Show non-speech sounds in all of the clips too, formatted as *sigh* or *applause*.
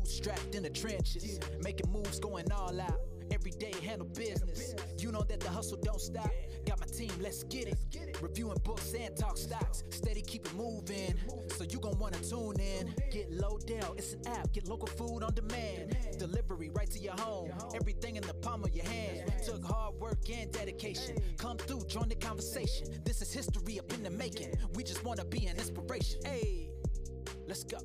Bootstrapped in the trenches, making moves, going all out. Every day handle business. You know that the hustle don't stop. Got my team, let's get it. Reviewing books and talk stocks. Steady keep it moving. So you gon' wanna tune in. Get Lodell, it's an app. Get local food on demand. Delivery right to your home. Everything in the palm of your hand. Took hard work and dedication. Come through, join the conversation. This is history up in the making. We just wanna be an inspiration. Hey, let's go.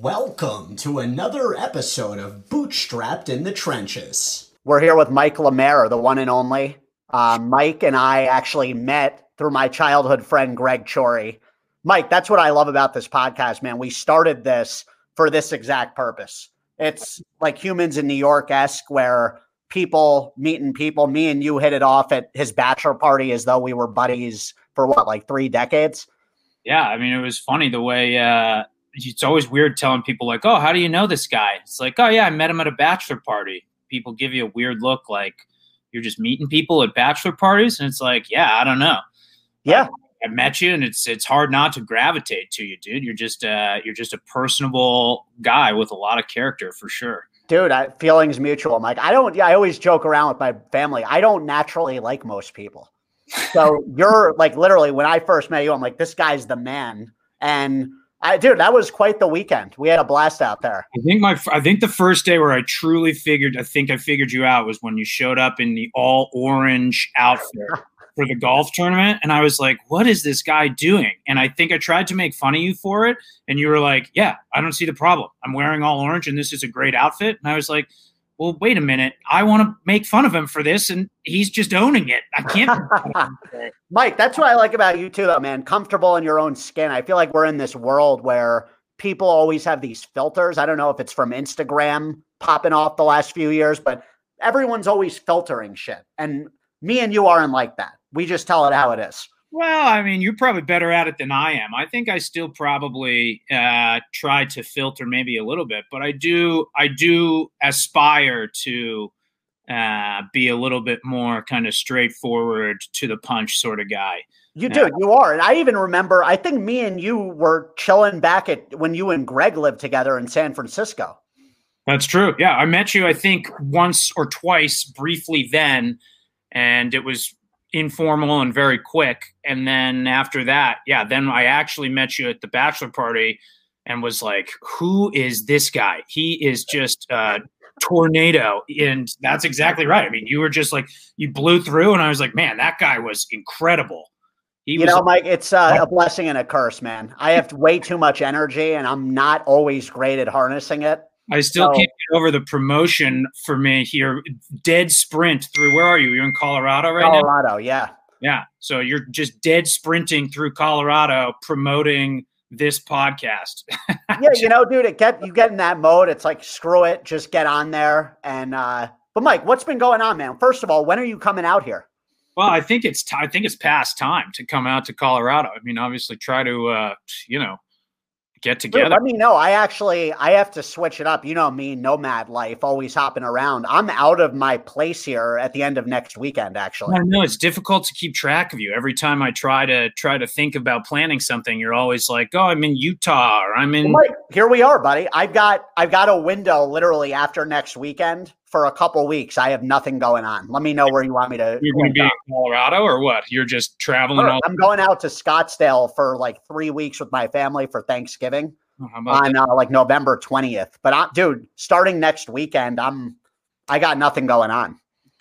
Welcome to another episode of Bootstrapped in the Trenches. We're here with Mike Lemaire, the one and only. Uh, Mike and I actually met through my childhood friend Greg Chory. Mike, that's what I love about this podcast, man. We started this for this exact purpose. It's like humans in New York esque, where people meeting people. Me and you hit it off at his bachelor party as though we were buddies for what, like three decades. Yeah, I mean, it was funny the way uh, it's always weird telling people like, "Oh, how do you know this guy?" It's like, "Oh yeah, I met him at a bachelor party." People give you a weird look, like you're just meeting people at bachelor parties, and it's like, "Yeah, I don't know." Yeah, I met you, and it's it's hard not to gravitate to you, dude. You're just uh, you're just a personable guy with a lot of character for sure. Dude, I, feelings mutual, I'm like, I don't. Yeah, I always joke around with my family. I don't naturally like most people. So *laughs* you're like literally when I first met you, I'm like, this guy's the man. And I, dude, that was quite the weekend. We had a blast out there. I think my, I think the first day where I truly figured, I think I figured you out was when you showed up in the all orange outfit *laughs* for the golf tournament, and I was like, "What is this guy doing?" And I think I tried to make fun of you for it, and you were like, "Yeah, I don't see the problem. I'm wearing all orange, and this is a great outfit." And I was like, well, wait a minute. I want to make fun of him for this, and he's just owning it. I can't. *laughs* Mike, that's what I like about you too, though, man. Comfortable in your own skin. I feel like we're in this world where people always have these filters. I don't know if it's from Instagram popping off the last few years, but everyone's always filtering shit. And me and you aren't like that. We just tell it how it is. Well, I mean, you're probably better at it than I am. I think I still probably uh, try to filter maybe a little bit, but I do I do aspire to uh, be a little bit more kind of straightforward to the punch sort of guy. You do, you are, and I even remember. I think me and you were chilling back at when you and Greg lived together in San Francisco. That's true. Yeah, I met you. I think once or twice briefly then, and it was informal and very quick. And then after that, yeah, then I actually met you at the bachelor party and was like, who is this guy? He is just a tornado. And that's exactly right. I mean, you were just like, you blew through, and I was like, man, that guy was incredible. He you was know, Mike, it's uh, a blessing and a curse, man. I have way too much energy, and I'm not always great at harnessing it. I still so, can't get over the promotion for me here. Dead sprint through. Where are you? You're in Colorado right Colorado, now. Colorado, yeah. Yeah. So you're just dead sprinting through Colorado promoting this podcast. *laughs* yeah, you know, dude, it get you get in that mode. It's like screw it, just get on there. And uh but Mike, what's been going on, man? First of all, when are you coming out here? Well, I think it's t- I think it's past time to come out to Colorado. I mean, obviously, try to uh, you know get together. Dude, let me know. I actually I have to switch it up. You know me, nomad life, always hopping around. I'm out of my place here at the end of next weekend. Actually, I know it's difficult to keep track of you. Every time I try to try to think about planning something, you're always like, "Oh, I'm in Utah," or "I'm in." Here we are, buddy. I've got I've got a window literally after next weekend for a couple weeks. I have nothing going on. Let me know where you want me to. You're going to be in Colorado or what? You're just traveling. Sure. I'm going out to Scottsdale for like three weeks with my family for Thanksgiving oh, on uh, like November 20th. But I, dude, starting next weekend, I'm I got nothing going on.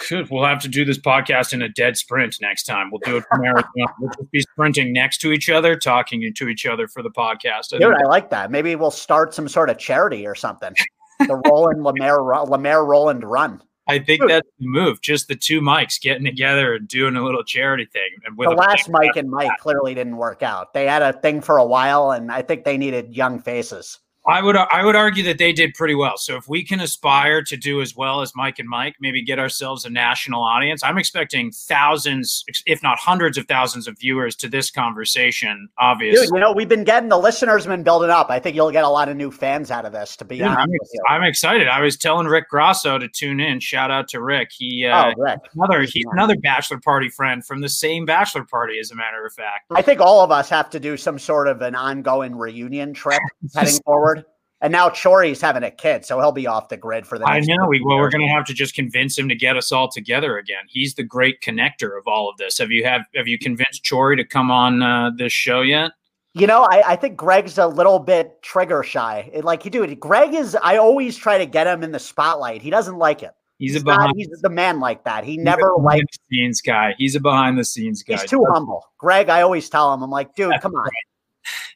Good. We'll have to do this podcast in a dead sprint next time. We'll do it from Arizona. *laughs* we'll just be sprinting next to each other, talking to each other for the podcast. I Dude, I like that. Maybe we'll start some sort of charity or something the Roland Lemaire Lemaire Roland run. I think Dude. that's the move. Just the two mics getting together and doing a little charity thing. And with the last Mike and Mike clearly didn't work out. They had a thing for a while, and I think they needed young faces. I would I would argue that they did pretty well. So if we can aspire to do as well as Mike and Mike, maybe get ourselves a national audience. I'm expecting thousands, if not hundreds of thousands of viewers to this conversation. Obviously, Dude, you know we've been getting the listeners been building up. I think you'll get a lot of new fans out of this. To be Dude, honest, I'm, I'm, excited. I was telling Rick Grosso to tune in. Shout out to Rick. He uh, oh, Rick. another he's another bachelor party friend from the same bachelor party, as a matter of fact. I think all of us have to do some sort of an ongoing reunion trip *laughs* heading forward. And now Chory's having a kid, so he'll be off the grid for the. I know. We, well, we're going to have to just convince him to get us all together again. He's the great connector of all of this. Have you have have you convinced Chory to come on uh, this show yet? You know, I, I think Greg's a little bit trigger shy. It, like he do it. Greg is. I always try to get him in the spotlight. He doesn't like it. He's, he's a behind. Not, he's the man like that. He never like the scenes guy. He's a behind the scenes guy. He's too humble. Greg, I always tell him, I'm like, dude, come on.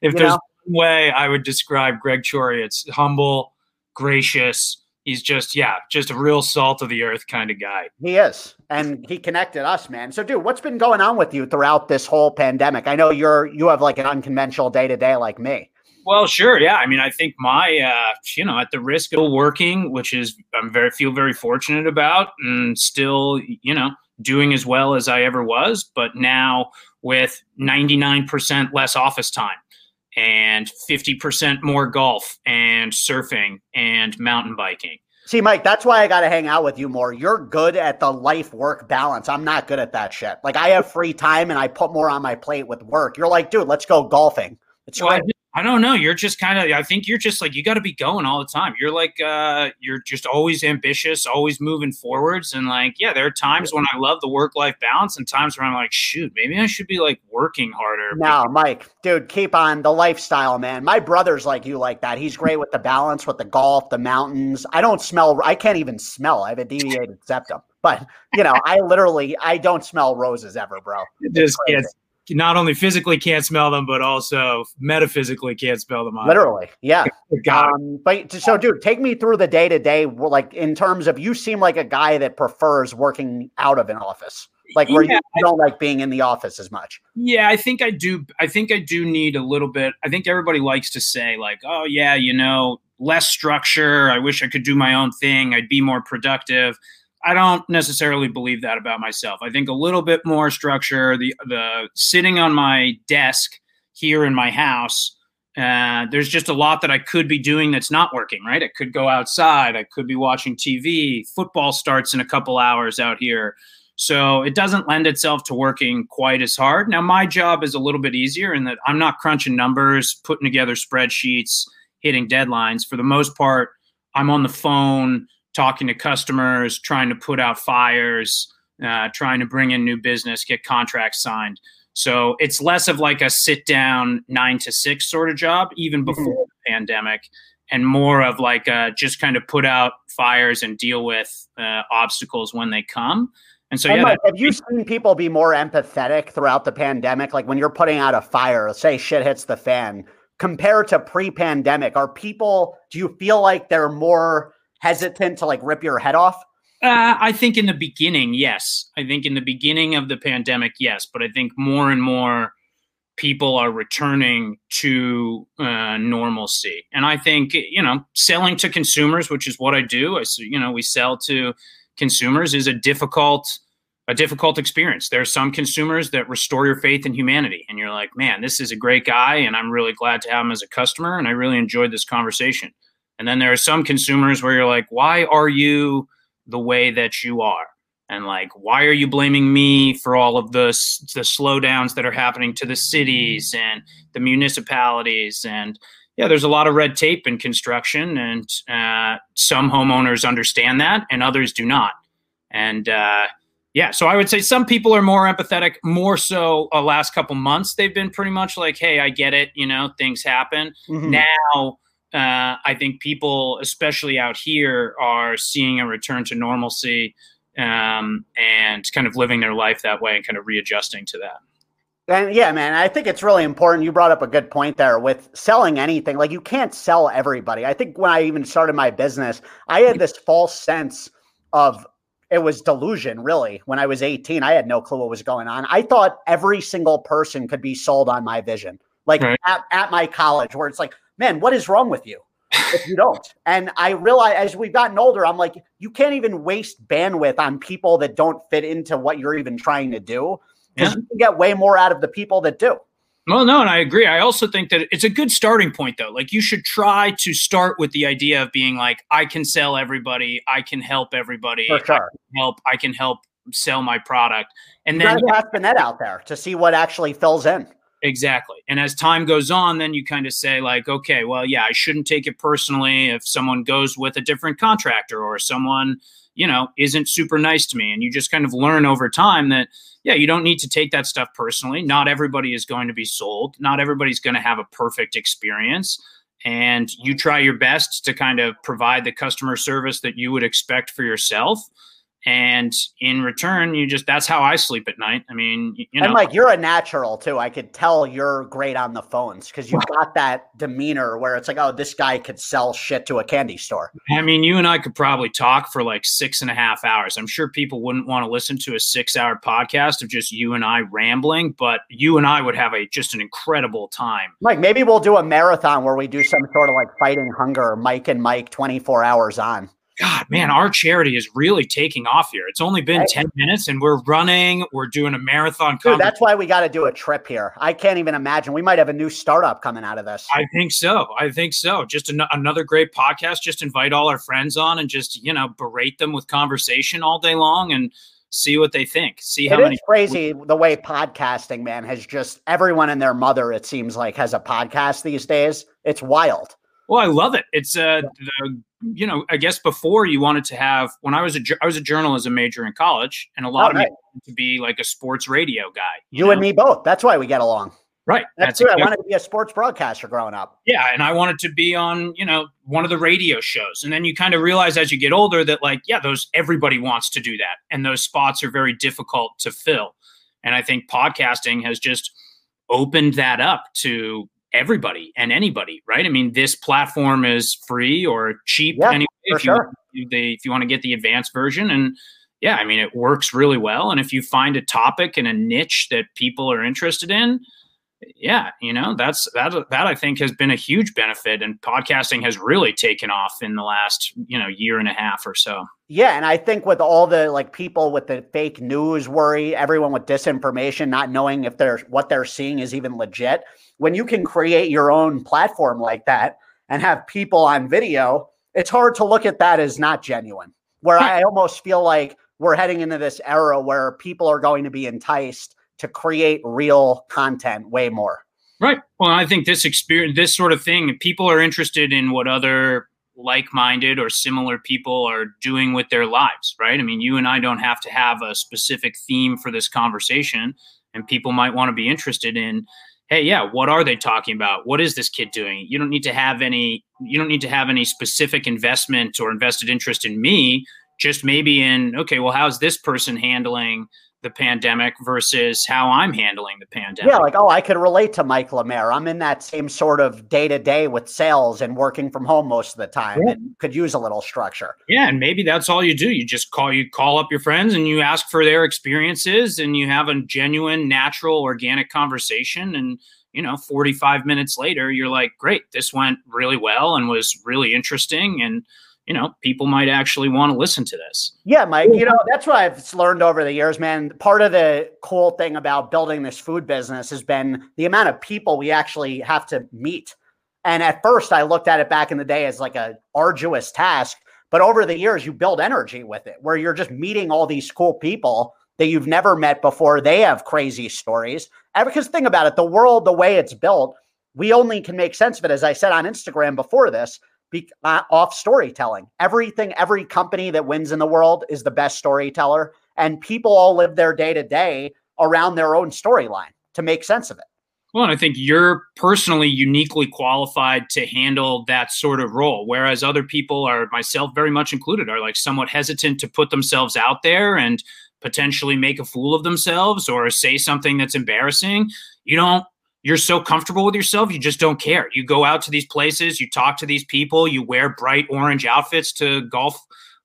if you there's know? Way I would describe Greg Chory, it's humble, gracious. He's just, yeah, just a real salt of the earth kind of guy. He is. And he connected us, man. So, dude, what's been going on with you throughout this whole pandemic? I know you're you have like an unconventional day to day like me. Well, sure, yeah. I mean, I think my, uh, you know, at the risk of working, which is I'm very feel very fortunate about, and still, you know, doing as well as I ever was, but now with 99% less office time and 50% more golf and surfing and mountain biking. See, Mike, that's why I got to hang out with you more. You're good at the life work balance. I'm not good at that shit. Like, I have free time and I put more on my plate with work. You're like, dude, let's go golfing. It's well, I don't know. You're just kind of. I think you're just like you got to be going all the time. You're like uh, you're just always ambitious, always moving forwards, and like yeah, there are times when I love the work life balance, and times where I'm like, shoot, maybe I should be like working harder. No, Mike, dude, keep on the lifestyle, man. My brother's like you, like that. He's great with the balance, with the golf, the mountains. I don't smell. I can't even smell. I have a deviated septum. But you know, I literally I don't smell roses ever, bro. *laughs* It just gets not only physically can't smell them, but also metaphysically can't smell them. Either. Literally, yeah. um, but so, dude, take me through the day to day. Like in terms of, you seem like a guy that prefers working out of an office, like where yeah, you don't like being in the office as much. Yeah, I think I do. I think I do need a little bit. I think everybody likes to say like, oh yeah, you know, less structure. I wish I could do my own thing. I'd be more productive. I don't necessarily believe that about myself. I think a little bit more structure. The the sitting on my desk here in my house. Uh, there's just a lot that I could be doing that's not working. Right? I could go outside. I could be watching TV. Football starts in a couple hours out here. So it doesn't lend itself to working quite as hard. Now, my job is a little bit easier in that I'm not crunching numbers, putting together spreadsheets, hitting deadlines. For the most part, I'm on the phone talking to customers, trying to put out fires, uh, trying to bring in new business, get contracts signed. So it's less of like a sit down nine to six sort of job, even mm-hmm. before mm-hmm. the pandemic, and more of like uh, just kind of put out fires and deal with uh, obstacles when they come. And so, yeah, Mike, have you seen people be more empathetic throughout the pandemic? Like when you're putting out a fire, say shit hits the fan, compared to pre pandemic, are people, do you feel like they're more hesitant to like rip your head off? Uh, I think in the beginning, yes. I think in the beginning of the pandemic, yes. But I think more and more people are returning to uh, normalcy. And I think, you know, selling to consumers, which is what I do, I, you know, we sell to consumers is a difficult a difficult experience. There are some consumers that restore your faith in humanity and you're like, "Man, this is a great guy and I'm really glad to have him as a customer and I really enjoyed this conversation." And then there are some consumers where you're like, why are you the way that you are? And like, why are you blaming me for all of the, the slowdowns that are happening to the cities and the municipalities? And yeah, there's a lot of red tape in construction, and uh, some homeowners understand that, and others do not. And uh, yeah, so I would say some people are more empathetic, more so uh, last couple months. They've been pretty much like, hey, I get it, you know, things happen. Mm-hmm. Now, uh, I think people, especially out here, are seeing a return to normalcy um, and kind of living their life that way and kind of readjusting to that. And yeah, man, I think it's really important. You brought up a good point there with selling anything. Like you can't sell everybody. I think when I even started my business, I had this false sense of it was delusion, really. When I was 18, I had no clue what was going on. I thought every single person could be sold on my vision. Like right. at, at my college, where it's like, man, what is wrong with you? if you don't. *laughs* And I realize as we've gotten older, I'm like, you can't even waste bandwidth on people that don't fit into what you're even trying to do. Because yeah. you can get way more out of the people that do. Well, no, and I agree. I also think that it's a good starting point, though. Like, you should try to start with the idea of being like, I can sell everybody, I can help everybody, sure. I can help, I can help sell my product, and you then you have to that out there to see what actually fills in. Exactly. And as time goes on, then you kind of say, like, okay, well, yeah, I shouldn't take it personally if someone goes with a different contractor or someone, you know, isn't super nice to me. And you just kind of learn over time that, yeah, you don't need to take that stuff personally. Not everybody is going to be sold, not everybody's going to have a perfect experience. And you try your best to kind of provide the customer service that you would expect for yourself and in return you just that's how i sleep at night. I mean you know. and like you're a natural too. I could tell you're great on the phones because you've got that demeanor where it's like oh this guy could sell shit to a candy store. I mean you and i could probably talk for like six and a half hours. I'm sure people wouldn't want to listen to a six hour podcast of just you and i rambling but you and i would have a just an incredible time. Like maybe we'll do a marathon where we do some sort of like fighting hunger mike and mike 24 hours on God, man, our charity is really taking off here. It's only been 10 minutes and we're running, we're doing a marathon. Dude, that's why we got to do a trip here. I can't even imagine. We might have a new startup coming out of this. I think so. I think so. Just an- another great podcast. Just invite all our friends on and just, you know, berate them with conversation all day long and see what they think. See how it many crazy the way podcasting, man, has just everyone and their mother, it seems like, has a podcast these days. It's wild. Well, I love it. It's uh, the you know, I guess before you wanted to have when I was a I was a journalism major in college, and a lot oh, of right. me to be like a sports radio guy. You, you know? and me both. That's why we get along. Right. That's, That's I wanted to be a sports broadcaster growing up. Yeah, and I wanted to be on, you know, one of the radio shows. And then you kind of realize as you get older that like, yeah, those everybody wants to do that. And those spots are very difficult to fill. And I think podcasting has just opened that up to everybody and anybody, right? I mean, this platform is free or cheap yeah, anyway. If you, sure. they, if you want to get the advanced version, and yeah, I mean, it works really well. And if you find a topic and a niche that people are interested in, yeah, you know, that's that that I think has been a huge benefit, and podcasting has really taken off in the last you know year and a half or so. Yeah, and I think with all the like people with the fake news worry, everyone with disinformation, not knowing if they're what they're seeing is even legit when you can create your own platform like that and have people on video, it's hard to look at that as not genuine. Where I almost feel like we're heading into this era where people are going to be enticed to create real content way more. Right. Well, I think this experience, this sort of thing, people are interested in what other like-minded or similar people are doing with their lives, right? I mean, you and I don't have to have a specific theme for this conversation, and people might want to be interested in hey yeah what are they talking about? What is this kid doing? You don't need to have any you don't need to have any specific investment or invested interest in me. Just maybe in okay well how's this person handling the pandemic versus how I'm handling the pandemic. Yeah, like, oh, I could relate to Mike Lemaire. I'm in that same sort of day to day with sales and working from home most of the time yeah. and could use a little structure. Yeah, and maybe that's all you do. You just call you call up your friends and you ask for their experiences and you have a genuine, natural, organic conversation and you know, 45 minutes later, you're like, great, this went really well and was really interesting. And you know, people might actually want to listen to this. Yeah, Mike, you know, that's what I've learned over the years, man. Part of the cool thing about building this food business has been the amount of people we actually have to meet. And at first, I looked at it back in the day as like a arduous task, but over the years, you build energy with it, where you're just meeting all these cool people that you've never met before. They have crazy stories. Because think about it, the world, the way it's built, we only can make sense of it. As I said on Instagram before this, be, uh, off storytelling. Everything, every company that wins in the world is the best storyteller, and people all live their day to day around their own storyline to make sense of it. Well, and I think you're personally uniquely qualified to handle that sort of role, whereas other people are, myself very much included, are like somewhat hesitant to put themselves out there and potentially make a fool of themselves or say something that's embarrassing. You don't you're so comfortable with yourself, you just don't care. You go out to these places, you talk to these people, you wear bright orange outfits to golf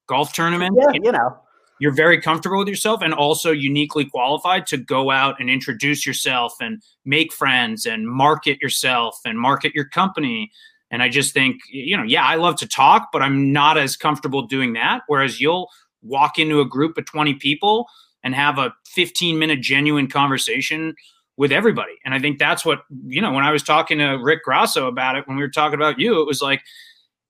golf tournaments. Yeah, you know. You're very comfortable with yourself and also uniquely qualified to go out and introduce yourself and make friends and market yourself and market your company. And I just think, you know, yeah, I love to talk, but I'm not as comfortable doing that. Whereas you'll walk into a group of 20 people and have a 15 minute genuine conversation with everybody. And I think that's what, you know, when I was talking to Rick Grasso about it, when we were talking about you, it was like,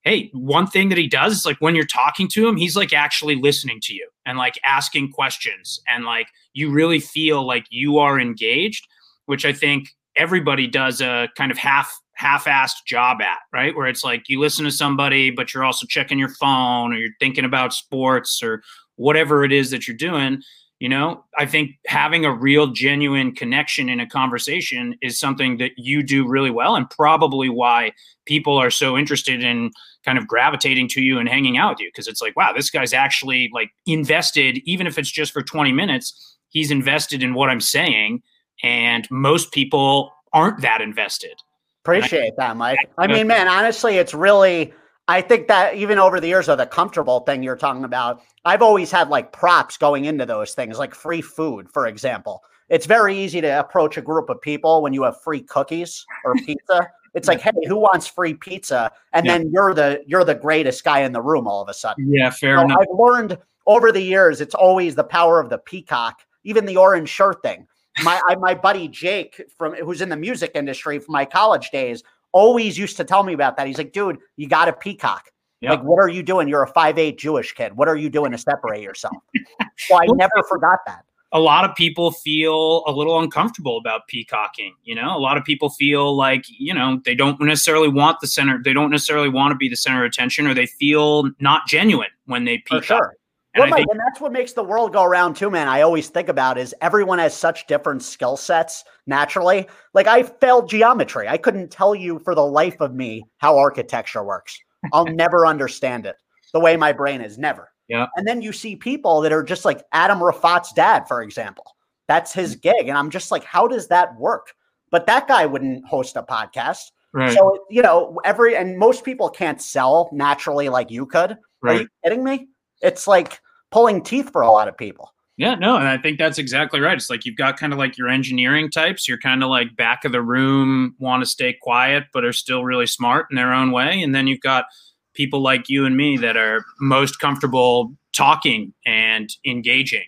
hey, one thing that he does is like when you're talking to him, he's like actually listening to you and like asking questions. And like you really feel like you are engaged, which I think everybody does a kind of half half-assed job at, right? Where it's like you listen to somebody, but you're also checking your phone or you're thinking about sports or whatever it is that you're doing. You know, I think having a real, genuine connection in a conversation is something that you do really well, and probably why people are so interested in kind of gravitating to you and hanging out with you. Because it's like, wow, this guy's actually like invested, even if it's just for 20 minutes, he's invested in what I'm saying. And most people aren't that invested. Appreciate that, Mike. I mean, man, honestly, it's really, I think that even over the years of the comfortable thing you're talking about, I've always had like props going into those things, like free food, for example. It's very easy to approach a group of people when you have free cookies or *laughs* pizza. It's like, hey, who wants free pizza? And yeah. then you're the you're the greatest guy in the room all of a sudden. Yeah, fair so enough. I've learned over the years, it's always the power of the peacock, even the orange shirt thing my I, my buddy Jake from who's in the music industry from my college days always used to tell me about that. He's like, dude, you got a peacock. Yep. Like, what are you doing? You're a five eight Jewish kid. What are you doing to separate yourself? *laughs* so I never forgot that. A lot of people feel a little uncomfortable about peacocking. You know, a lot of people feel like, you know, they don't necessarily want the center, they don't necessarily want to be the center of attention, or they feel not genuine when they peacock. For sure. And, well, think- and that's what makes the world go around too, man. I always think about is everyone has such different skill sets naturally. Like I failed geometry. I couldn't tell you for the life of me how architecture works. I'll *laughs* never understand it the way my brain is. Never. Yeah. And then you see people that are just like Adam Rifat's dad, for example. That's his mm. gig. And I'm just like, how does that work? But that guy wouldn't host a podcast. Right. So, you know, every and most people can't sell naturally like you could. Right. Are you kidding me? It's like pulling teeth for a lot of people. Yeah, no, and I think that's exactly right. It's like you've got kind of like your engineering types. You're kind of like back of the room, want to stay quiet, but are still really smart in their own way. And then you've got people like you and me that are most comfortable talking and engaging.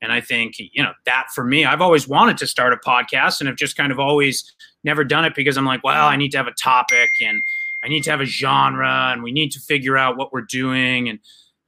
And I think, you know, that for me, I've always wanted to start a podcast and have just kind of always never done it because I'm like, well, I need to have a topic and I need to have a genre and we need to figure out what we're doing. And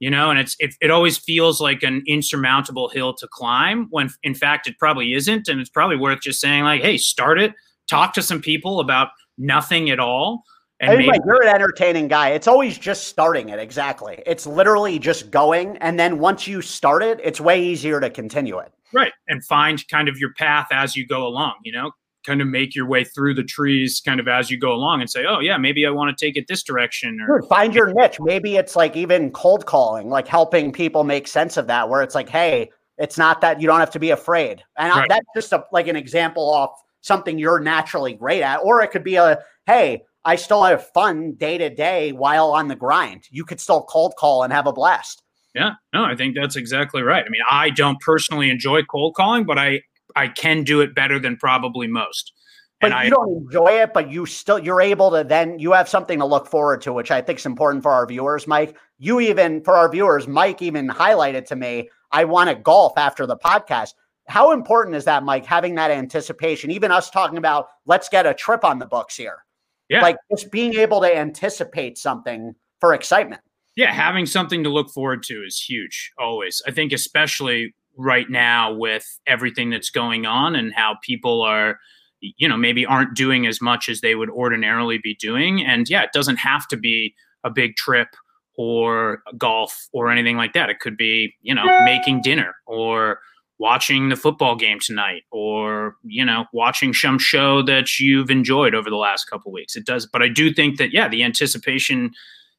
you know and it's it, it always feels like an insurmountable hill to climb when in fact it probably isn't and it's probably worth just saying like hey start it talk to some people about nothing at all and maybe- you're an entertaining guy. It's always just starting it. Exactly. It's literally just going. And then once you start it, it's way easier to continue it. Right. And find kind of your path as you go along, you know, kind of make your way through the trees kind of as you go along and say, oh, yeah, maybe I want to take it this direction. Or find your niche. Maybe it's like even cold calling, like helping people make sense of that, where it's like, hey, it's not that you don't have to be afraid. And right. I, that's just a, like an example of something you're naturally great at. Or it could be a, hey, I still have fun day to day while on the grind. You could still cold call and have a blast. Yeah, no, I think that's exactly right. I mean, I don't personally enjoy cold calling, but I I can do it better than probably most. But and you I, don't enjoy it, but you still you're able to then you have something to look forward to, which I think is important for our viewers, Mike. You even for our viewers, Mike even highlighted to me, I want to golf after the podcast. How important is that, Mike, having that anticipation? Even us talking about let's get a trip on the books here. Yeah. Like just being able to anticipate something for excitement. Yeah, having something to look forward to is huge always. I think especially right now with everything that's going on and how people are you know maybe aren't doing as much as they would ordinarily be doing. And yeah it doesn't have to be a big trip or golf or anything like that. It could be you know making dinner or watching the football game tonight or you know watching some show that you've enjoyed over the last couple weeks. It does but i do think that yeah the anticipation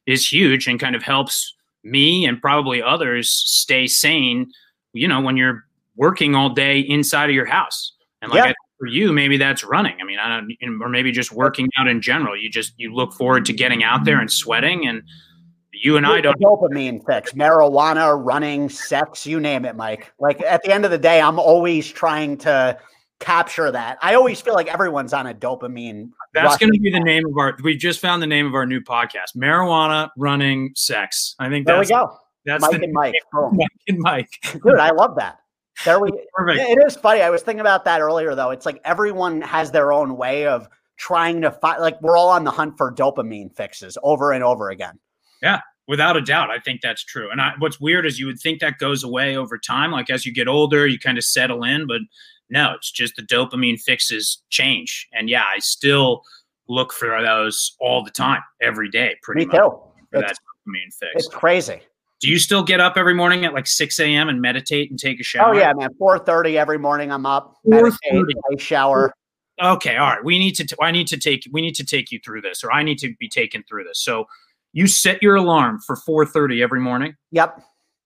is huge and kind of helps me and probably others stay sane you know, when you're working all day inside of your house. And like yeah. I, for you, maybe that's running. I mean, I don't, or maybe just working out in general. You just you look forward to getting out there and sweating. And you and I don't dopamine fix, marijuana, running, sex, you name it, Mike. Like at the end of the day, I'm always trying to capture that. I always feel like everyone's on a dopamine. That's going to be the name of our. We just found the name of our new podcast: marijuana, running, sex. I think there we go. That's Mike and Mike. Mike and Mike. Dude, I love that. There we *laughs* Perfect. It is funny. I was thinking about that earlier though. It's like everyone has their own way of trying to find like we're all on the hunt for dopamine fixes over and over again. Yeah. without a doubt. I think that's true. And I, what's weird is you would think that goes away over time. Like as you get older, you kind of settle in, but no, it's just the dopamine fixes change. And yeah, I still look for those all the time, every day, pretty Me much. too. It's, that dopamine fix. it's crazy. Do you still get up every morning at like 6 a.m. and meditate and take a shower? Oh yeah, man. Four thirty every morning. I'm up. 4:30. Meditate, I shower. Okay, all right. We need to. T- I need to take. We need to take you through this, or I need to be taken through this. So, you set your alarm for 4:30 every morning. Yep.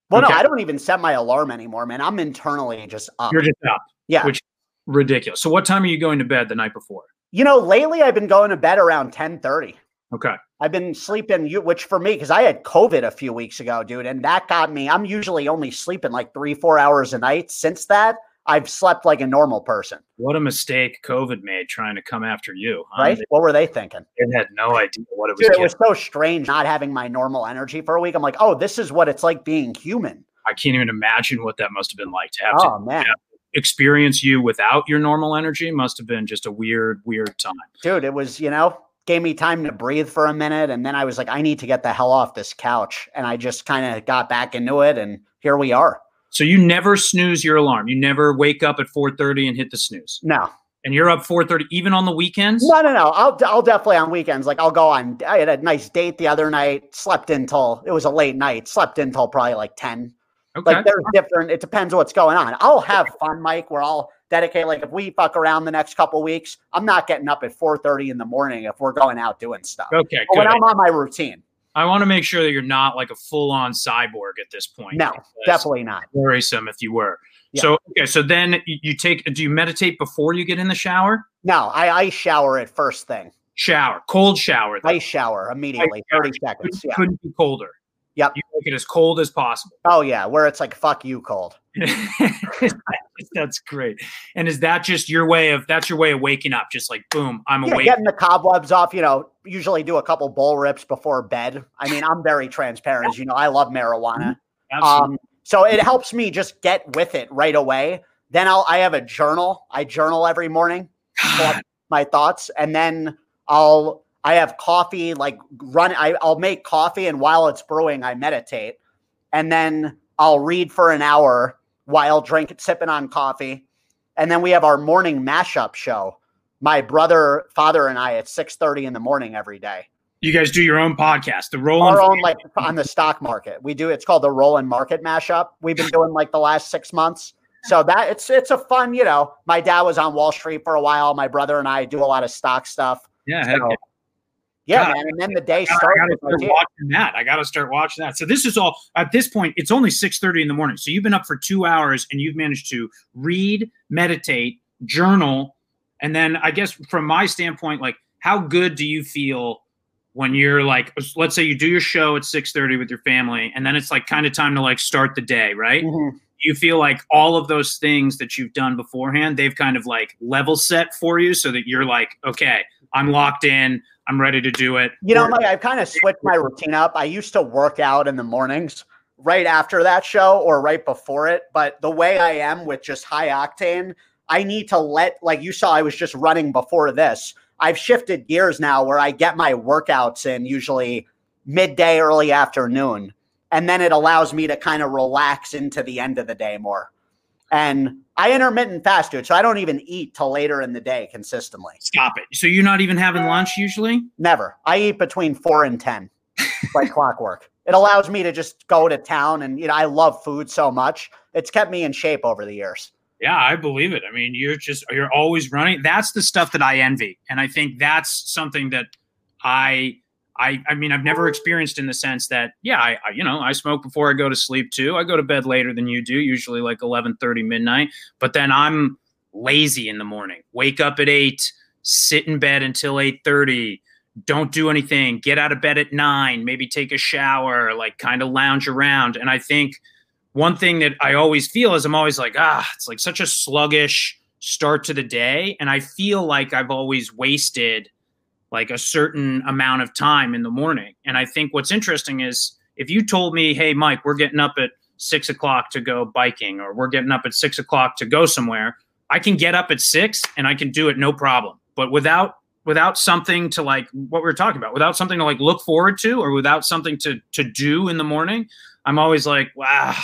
Well, Okay. no, I don't even set my alarm anymore, man. I'm internally just up. You're just up. yeah. which- Ridiculous. So, what time are you going to bed the night before? you know, lately I've been going to bed around ten thirty. Okay. I've been sleeping, which for me, because I had COVID a few weeks ago, dude, and that got me. I'm usually only sleeping like three, four hours a night. Since that, I've slept like a normal person, What a mistake COVID made trying to come after you. huh? right? What were they thinking? They had no idea what it was. Dude, it was so strange not having my normal energy for a week. I'm like, oh, this is what it's like being human. I can't even imagine what that must have been like to have Oh to man, experience you without your normal energy. Must have been just a weird, weird time. dude, it was you know gave me time to breathe for a minute, and then I was like, I need to get the hell off this couch, and I just kind of got back into it, and here we are. So you never snooze your alarm. You never wake up at 4:30 and hit the snooze. No, And you're up 4:30 even on the weekends. no, no, no. I'll I'll definitely on weekends. Like I'll go on. I had a nice date the other night. Slept until it was a late night. Slept until probably like ten. Okay. Like there's different. It depends what's going on. I'll have fun, Mike. Where I'll dedicate. Like if we fuck around the next couple weeks, I'm not getting up at 4:30 in the morning if we're going out doing stuff. okay. But when. I'm on my routine, I want to make sure that you're not like a full-on cyborg at this point. no, definitely not. Worrisome if you were. Yeah. So okay. So then you, take. Do you meditate before you get in the shower? No, I ice shower at first thing. Shower, cold shower. though. Ice shower immediately, 30 seconds. Couldn't, Yeah. couldn't be colder. Yep. You make it as cold as possible. Oh yeah, where it's like fuck you cold. *laughs* that's great. And is that just your way of? That's your way of waking up? Just like boom, I'm Yeah, awake. getting the cobwebs off. You know, usually do a couple bowl rips before bed. I mean, I'm very transparent, as you know. I love marijuana. Absolutely. Um, so it helps me just get with it right away. Then I'll I have a journal. I journal every morning, *sighs* my thoughts, and then I'll I have coffee. Like run, I, I'll make coffee, and while it's brewing, I meditate, and then I'll read for an hour while drinking, sipping on coffee, and then we have our morning mashup show. My brother, father, and I at six thirty in the morning every day you guys do your own podcast, the Roland. our own like on the stock market. We do it's called the Roland market mashup. We've been doing like the last six months. So that it's it's a fun, you know. My dad was on Wall Street for a while. My brother and I do a lot of stock stuff. yeah, So, yeah. God, man. And then the day I starts. gotta with my start watching that. I gotta start watching that. So this is all at this point. It's only six thirty in the morning. So you've been up for two hours and you've managed to read, meditate, journal, and then I guess from my standpoint, like how good do you feel when you're like, let's say you do your show at six thirty with your family, and then it's like kind of time to like start the day, right? Mhm. you feel like all of those things that you've done beforehand they've kind of like level set for you so that you're like okay i'm locked in i'm ready to do it You know, Mike, I've kind of switched my routine up. I used to work out in the mornings right after that show or right before it. But the way I am with just high octane, I need to let, like you saw, I was just running before this. I've shifted gears now where I get my workouts in usually midday, early afternoon. And then it allows me to kind of relax into the end of the day more. And I intermittent fast, dude. So I don't even eat till later in the day consistently. stop it so you're not even having lunch usually Never. I eat between four and ten, like *laughs* clockwork. It allows me to just go to town, and you know I love food so much. It's kept me in shape over the years. yeah i believe it i mean you're just you're always running that's the stuff that i envy and i think that's something that i I, I mean, I've never experienced in the sense that, yeah, I, I, you know, I smoke before I go to sleep too. I go to bed later than you do, usually like 11 30 midnight, but then I'm lazy in the morning, wake up at eight, sit in bed until 8 30, don't do anything, get out of bed at nine, maybe take a shower, like kind of lounge around. And I think one thing that I always feel is I'm always like, ah, it's like such a sluggish start to the day. And I feel like I've always wasted like a certain amount of time in the morning. And I think what's interesting is if you told me, hey, Mike, we're getting up at six o'clock to go biking, or we're getting up at six o'clock to go somewhere, I can get up at six and I can do it no problem. But without without something to like what we are talking about, without something to like look forward to, or without something to to do in the morning, I'm always like, wow.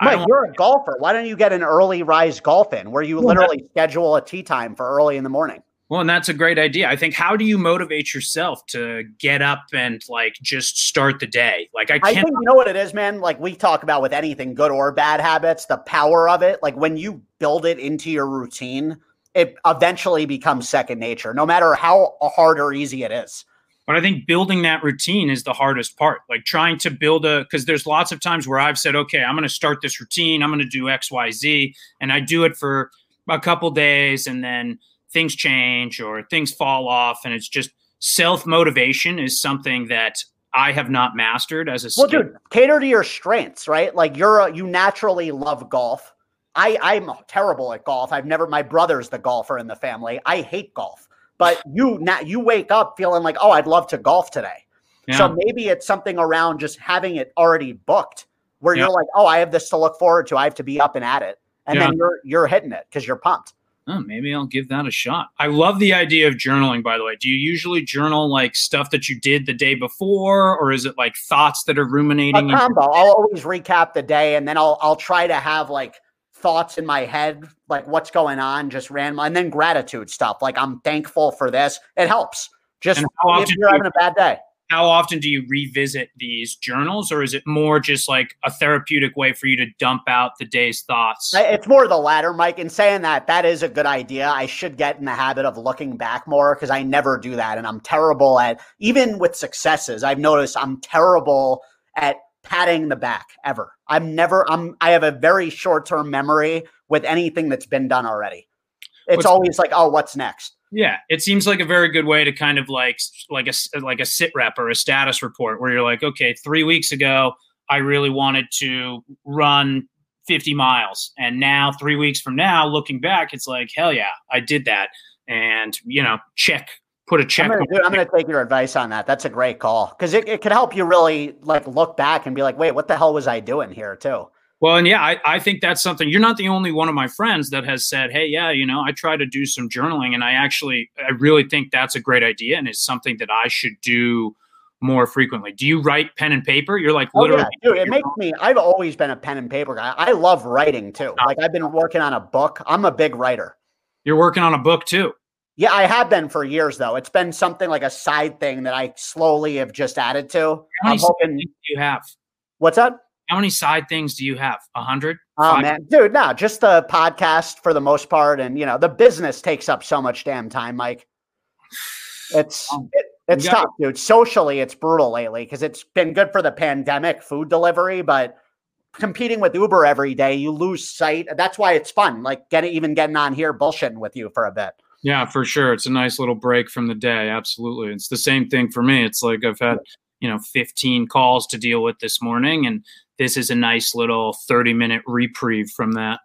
Mike, you're a golfer. Why don't you get an early rise golf in where you literally schedule a tee time for early in the morning? Well, and that's a great idea. I think how do you motivate yourself to get up and like just start the day? Like I can't I think you know what it is, man. Like we talk about with anything good or bad habits, the power of it. Like when you build it into your routine, it eventually becomes second nature, no matter how hard or easy it is. But I think building that routine is the hardest part. Like trying to build a, because there's lots of times where I've said, okay, I'm going to start this routine, I'm going to do X, Y, Z, and I do it for a couple days, and then things change or things fall off, and it's just self motivation is something that I have not mastered as a well, dude. Cater to your strengths, right? Like you're a, you naturally love golf I, I'm terrible at golf. I've never, my brother's the golfer in the family. I hate golf. But you now you wake up feeling like, oh, I'd love to golf today. Yeah. So maybe it's something around just having it already booked where yeah. you're like, oh, I have this to look forward to. I have to be up and at it. And yeah. then you're you're hitting it because you're pumped. Oh, maybe I'll give that a shot. I love the idea of journaling, by the way. Do you usually journal like stuff that you did the day before, or is it like thoughts that are ruminating? A combo. I'll always recap the day and then I'll I'll try to have like thoughts in my head, like what's going on, just random, and then gratitude stuff. Like I'm thankful for this. It helps. Just if you're having a bad day. How often do you revisit these journals, or is it more just like a therapeutic way for you to dump out the day's thoughts? It's more the latter, Mike. In saying that, that is a good idea. I should get in the habit of looking back more because I never do that, and I'm terrible at even with successes. I've noticed I'm terrible at patting the back ever. I'm never I'm I have a very short-term memory with anything that's been done already. It's what's, always like, "Oh, what's next?" Yeah, it seems like a very good way to kind of like like a like a sit rep or a status report where you're like, "Okay, 3 weeks ago I really wanted to run 50 miles and now 3 weeks from now looking back it's like, "Hell yeah, I did that." And, you know, check put a check. I'm going to take your advice on that. That's a great call because it, it could help you really like look back and be like, wait, what the hell was I doing here too? Well, and yeah, I, I think that's something. You're not the only one of my friends that has said, "Hey, yeah, you know, I try to do some journaling, and I actually, I really think that's a great idea, and it's something that I should do more frequently." Do you write pen and paper? You're like oh, literally, yeah, dude. It makes me. I've always been a pen and paper guy. I love writing too. Ah. Like I've been working on a book. I'm a big writer. You're working on a book too. Yeah, I have been for years though. It's been something like a side thing that I slowly have just added to. How many I'm hoping, you have? What's that? How many side things do you have? A hundred? Oh man, dude, no, just the podcast for the most part, and you know the business takes up so much damn time, Mike. It's um, it, it's tough, dude. Socially, it's brutal lately because it's been good for the pandemic, food delivery, but competing with Uber every day, you lose sight. That's why it's fun, like getting even getting on here bullshitting with you for a bit. Yeah, for sure. It's a nice little break from the day. Absolutely. It's the same thing for me. It's like I've had, you know, 15 calls to deal with this morning, and this is a nice little 30 minute reprieve from that.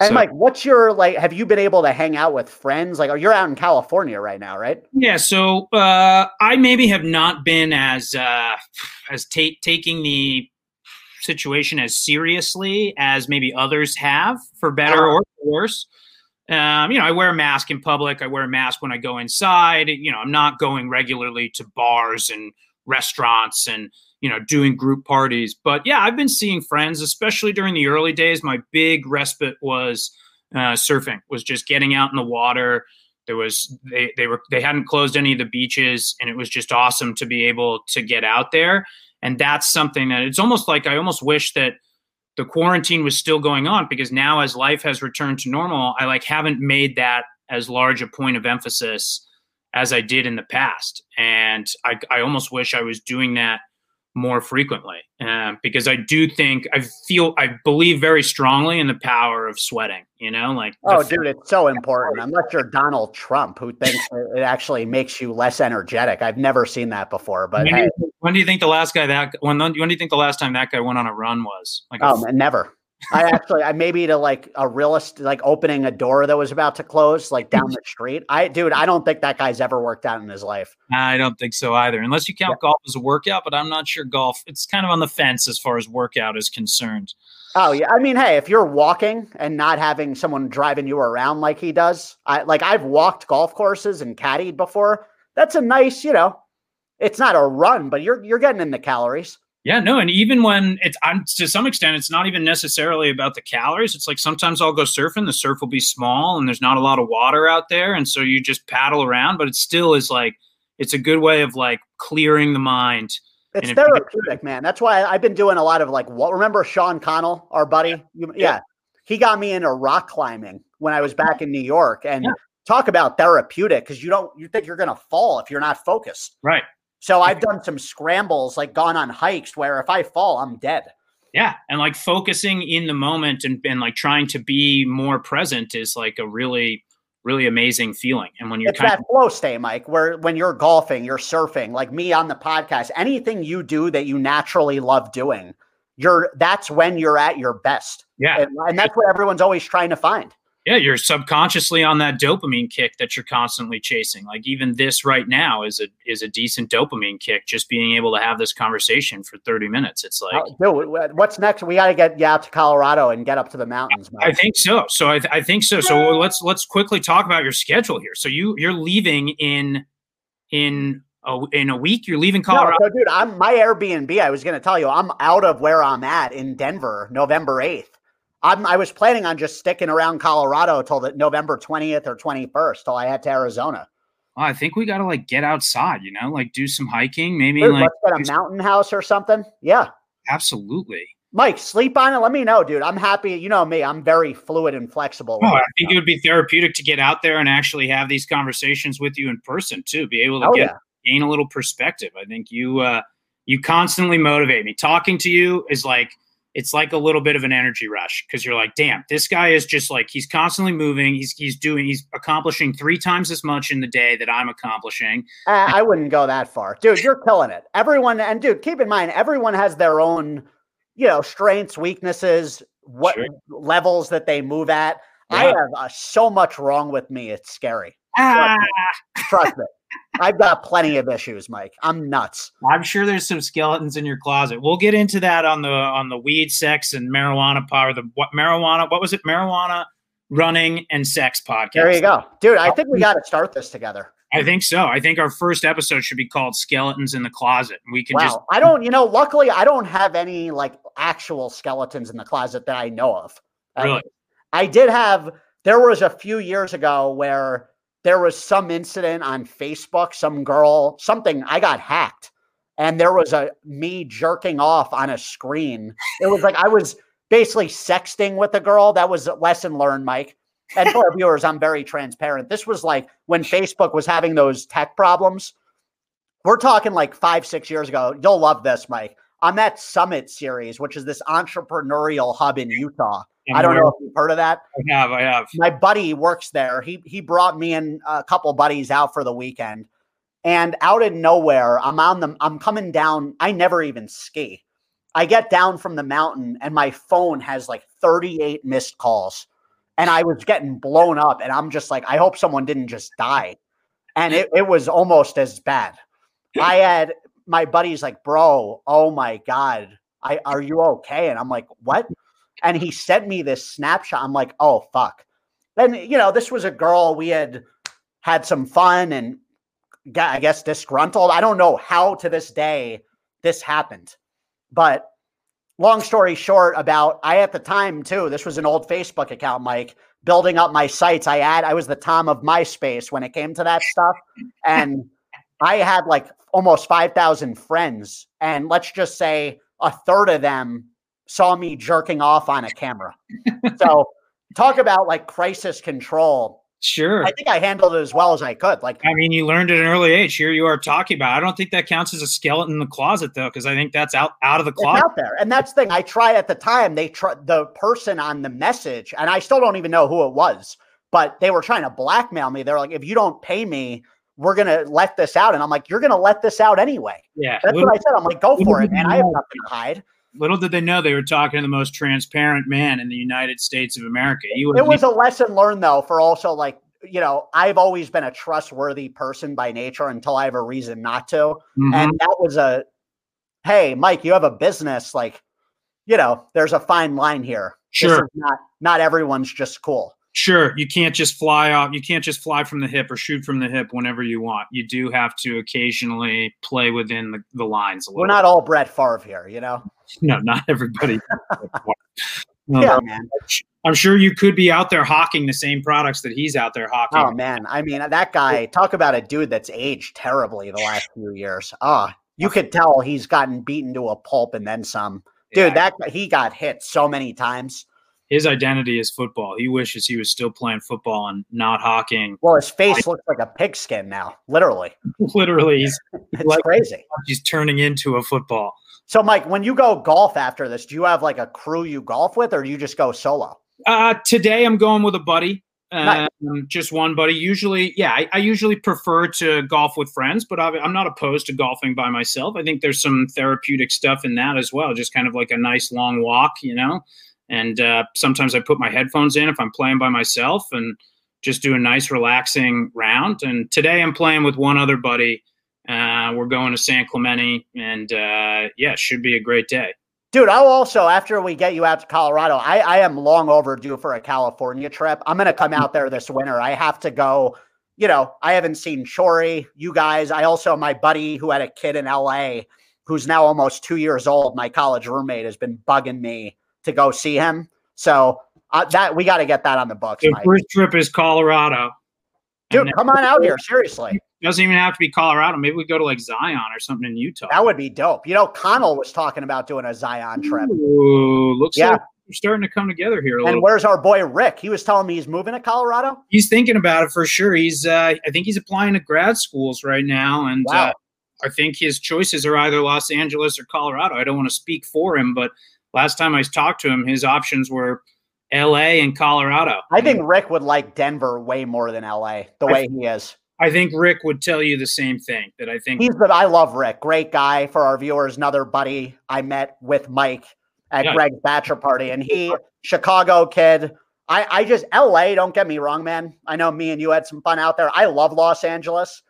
And so, Mike, what's your like? Have you been able to hang out with friends? Like, are you're out in California right now, right? Yeah. So uh, I maybe have not been as uh, as ta- taking the situation as seriously as maybe others have, for better uh-huh. or worse. Um, you know, I wear a mask in public. I wear a mask when I go inside. You know, I'm not going regularly to bars and restaurants and you know doing group parties. But yeah, I've been seeing friends, especially during the early days. My big respite was uh, surfing. Was just getting out in the water. There was they they were they hadn't closed any of the beaches, and it was just awesome to be able to get out there. And that's something that it's almost like I almost wish that the quarantine was still going on because now as life has returned to normal i like haven't made that as large a point of emphasis as i did in the past and i, I almost wish i was doing that more frequently uh, because I do think I feel I believe very strongly in the power of sweating. You know, like oh, dude, it's so important. Unless you're Donald Trump, who thinks it actually makes you less energetic. I've never seen that before. But when, do, you, when do you think the last guy that when when do you think the last time that guy went on a run was? Like oh, man, never. I actually, I maybe to like a realist, like opening a door that was about to close, like down the street. I, dude, I don't think that guy's ever worked out in his life. I don't think so either, unless you count yeah. golf as a workout. But I'm not sure golf. It's kind of on the fence as far as workout is concerned. Oh yeah, I mean, hey, if you're walking and not having someone driving you around like he does, I like I've walked golf courses and caddied before. That's a nice, you know, it's not a run, but you're you're getting in the calories. Yeah, no, and even when it's I'm to some extent, it's not even necessarily about the calories. It's like sometimes I'll go surfing, the surf will be small and there's not a lot of water out there, and so you just paddle around, but it still is like it's a good way of like clearing the mind it's therapeutic, man. That's why I've been doing a lot of like what remember Sean Connell, our buddy? You, yeah. yeah. He got me into rock climbing when I was back in New York. And yeah. talk about therapeutic because you don't you think you're gonna fall if you're not focused. Right. So I've done some scrambles, like gone on hikes where if I fall, I'm dead. Yeah. And like focusing in the moment and, and like trying to be more present is like a really really amazing feeling. And when you're it's that of- flow state, Mike, where when you're golfing, you're surfing, like me on the podcast, anything you do that you naturally love doing, you're that's when you're at your best. Yeah. And, and that's what everyone's always trying to find yeah, you're subconsciously on that dopamine kick that you're constantly chasing. Like even this right now is a is a decent dopamine kick. Just being able to have this conversation for 30 minutes. It's uh, like, oh, dude, what's next? We got to get you out to Colorado and get up to the mountains. I think so. So I, th- I think so. So let's let's quickly talk about your schedule here. So you you're leaving in in a, in a week. You're leaving Colorado. No, so dude, I'm my Airbnb. I was going to tell you, I'm out of where I'm at in Denver, November 8th. I'm, I was planning on just sticking around Colorado till the November 20th or 21st till I head to Arizona. Well, I think we got to like get outside, you know, like do some hiking, maybe dude, like let's get a mountain house or something. Yeah, absolutely. Mike, sleep on it. Let me know, dude. I'm happy. You know me. I'm very fluid and flexible. Oh, I think it would be therapeutic to get out there and actually have these conversations with you in person too. Be able to oh, get yeah. gain a little perspective. I think you uh, you constantly motivate me. Talking to you is like it's like a little bit of an energy rush because you're like, damn, this guy is just like he's constantly moving. He's he's doing he's accomplishing three times as much in the day that I'm accomplishing. Uh, I wouldn't go that far, dude. You're killing it. Everyone and dude, keep in mind, everyone has their own, you know, strengths, weaknesses, what sure. levels that they move at. Yeah. I have uh, so much wrong with me. It's scary. Ah. Trust me. I've got plenty of issues, Mike. I'm nuts. I'm sure there's some skeletons in your closet. We'll get into that on the on the weed, sex, and marijuana power. The what marijuana? What was it? Marijuana, running, and sex podcast. There you go, dude. I think we got to start this together. I think so. I think our first episode should be called "Skeletons in the Closet." We can wow. just. I don't. You know, luckily, I don't have any like actual skeletons in the closet that I know of. Really, I did have. There was a few years ago where there was some incident on Facebook, some girl, something I got hacked and there was a me jerking off on a screen. It was like I was basically sexting with a girl. That was a lesson learned, Mike. And for our *laughs* viewers, I'm very transparent. This was like when Facebook was having those tech problems. We're talking like five, six years ago. You'll love this, Mike. On that Summit Series, which is this entrepreneurial hub in Utah. I don't know if you've heard of that. I have. I have. My buddy works there. He he brought me and a couple buddies out for the weekend, and out of nowhere, I'm on the. I'm coming down. I never even ski. I get down from the mountain, and my phone has like 38 missed calls, and I was getting blown up. And I'm just like, I hope someone didn't just die, and it it was almost as bad. I *laughs* had my buddy's like, bro, oh my god, I are you okay? And I'm like, what? And he sent me this snapshot. I'm like, oh fuck. And you know, this was a girl we had had some fun and got, I guess disgruntled. I don't know how to this day this happened, but long story short, about I at the time too. This was an old Facebook account, Mike. Building up my sites, I had I was the Tom of MySpace when it came to that stuff, and I had like almost five thousand friends, and let's just say a third of them saw me jerking off on a camera. so talk about like crisis control. Sure. I think I handled it as well as I could. Like, I mean, you learned at an early age. Here you are talking about. I don't think that counts as a skeleton in the closet, though, because I think that's out out of the closet. out there, and that's the thing. I try at the time. They try the person on the message, and I still don't even know who it was, but they were trying to blackmail me. They're like, if you don't pay me, we're gonna let this out, and I'm like, you're gonna let this out anyway. Yeah, that's what I said. I'm like, go for it, man. I have nothing to hide. Little did they know they were talking to the most transparent man in the United States of America. He was, it was a lesson learned though for also like you know, I've always been a trustworthy person by nature until I have a reason not to. Mm-hmm. And that was a, hey, Mike, you have a business. Like, you know, there's a fine line here. Sure. Not not everyone's just cool. Sure. You can't just fly off. You can't just fly from the hip or shoot from the hip whenever you want. You do have to occasionally play within the, the lines. a little. We're not all Brett Favre here, you know. *laughs* No, not everybody. *laughs* yeah, man. I'm sure you could be out there hawking the same products that he's out there hawking. Oh man, I mean that guy. Talk about a dude that's aged terribly the last few years. Ah, oh, you could tell he's gotten beaten to a pulp and then some. Dude, yeah. that he got hit so many times. His identity is football. He wishes he was still playing football and not hawking. Well, his face looks like a pigskin now, literally. *laughs* literally, he's it's like, crazy. He's turning into a football. So, Mike, when you go golf after this, do you have like a crew you golf with, or do you just go solo? Uh, today I'm going with a buddy. Um, just one buddy. Usually, yeah, I, I, usually prefer to golf with friends, but I'm not opposed to golfing by myself. I think there's some therapeutic stuff in that as well. Just kind of like a nice long walk, you know. And uh, sometimes I put my headphones in if I'm playing by myself and just do a nice relaxing round. And today I'm playing with one other buddy. Uh, we're going to San Clemente, and uh, yeah, should be a great day. Dude, I'll also, after we get you out to Colorado, I, I am long overdue for a California trip. I'm going to come out there this winter. I have to go. You know, I haven't seen Chori, you guys. I also, my buddy who had a kid in LA, who's now almost two years old, my college roommate, has been bugging me to go see him. So uh, that we got to get that on the books. First trip is Colorado. Dude, come on out here. Seriously doesn't even have to be Colorado. Maybe we go to like Zion or something in Utah. That would be dope. You know, Connell was talking about doing a Zion trip. Ooh, looks yeah. like we're starting to come together here. and where's our boy Rick? He was telling me he's moving to Colorado. He's thinking about it for sure. He's, uh, I think he's applying to grad schools right now, and wow. uh, I think his choices are either Los Angeles or Colorado. I don't want to speak for him, but last time I talked to him, his options were L.A. and Colorado. I think Rick would like Denver way more than L.A. The way he is. I think Rick would tell you the same thing. That I think he's the. I love Rick. Great guy for our viewers. Another buddy I met with Mike at yeah. Greg's bachelor party, and he Chicago kid. I I just L.A. Don't get me wrong, man. I know me and you had some fun out there. I love Los Angeles,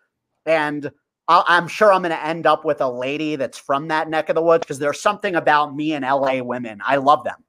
and i am sure I'm going to end up with a lady that's from that neck of the woods because there's something about me and L.A. women. I love them.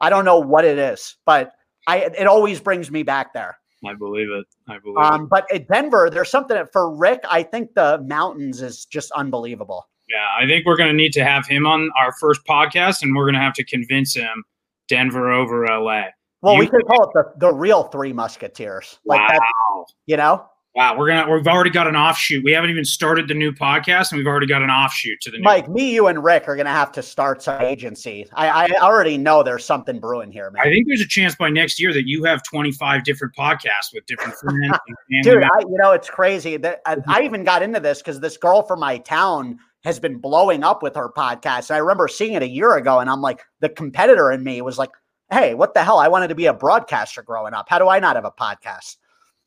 I don't know what it is, but I it always brings me back there. I believe it. I believe um, it. But at Denver, there's something for Rick. I think the mountains is just unbelievable. Yeah, I think we're going to need to have him on our first podcast, and we're going to have to convince him Denver over LA. Well, you, we could call it the, the real Three Musketeers. Like wow. That, you know? Wow, we're gonna we've already got an offshoot. We haven't even started the new podcast, and we've already got an offshoot to the new. Mike, me, you, and Rick are gonna have to start some agency. I, I already know there's something brewing here, man. I think there's a chance by next year that you have 25 different podcasts with different friends. *laughs* Dude, I, you know it's crazy that I, I even got into this because this girl from my town has been blowing up with her podcast. And I remember seeing it a year ago, and I'm like, the competitor in me was like, "Hey, what the hell? I wanted to be a broadcaster growing up. How do I not have a podcast?"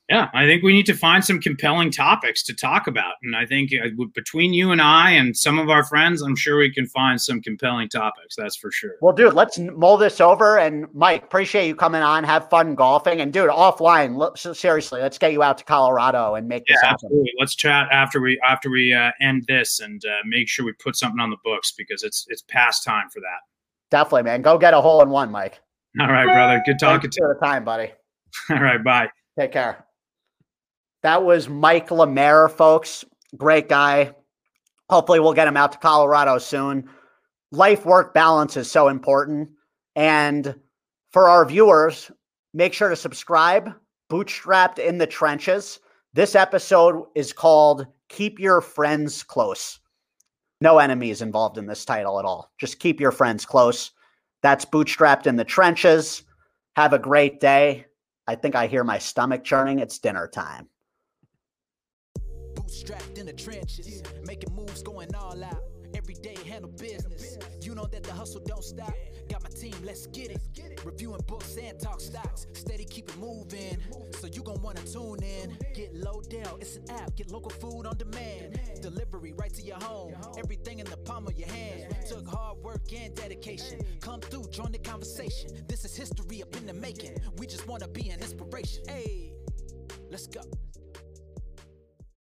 Yeah, I think we need to find some compelling topics to talk about. And I think uh, between you and I and some of our friends, I'm sure we can find some compelling topics. That's for sure. Well, dude, let's mull this over. And Mike, appreciate you coming on. Have fun golfing. And dude, offline, look, seriously, let's get you out to Colorado and make this happen. Absolutely. Let's chat after we after we uh, end this and uh, make sure we put something on the books because it's it's past time for that. Definitely, man. Go get a hole in one, Mike. All right, brother. Good talking to you. the time, buddy. *laughs* All right, bye. Take care. That was Mike Lemaire, folks. Great guy. Hopefully, we'll get him out to Colorado soon. Life work balance is so important. And for our viewers, make sure to subscribe. Bootstrapped in the Trenches. This episode is called Keep Your Friends Close. No enemies involved in this title at all. Just keep your friends close. That's Bootstrapped in the Trenches. Have a great day. I think I hear my stomach churning. It's dinner time strapped in the trenches, making moves, going all out. Every day handle business. You know that the hustle don't stop. Got my team, let's get it. Reviewing books and talk stocks, steady keep it moving. So you gon' wanna tune in. Get Lodell, it's an app. Get local food on demand. Delivery right to your home. Everything in the palm of your hand. Took hard work and dedication. Come through, join the conversation. This is history up in the making. We just wanna be an inspiration. Hey, let's go.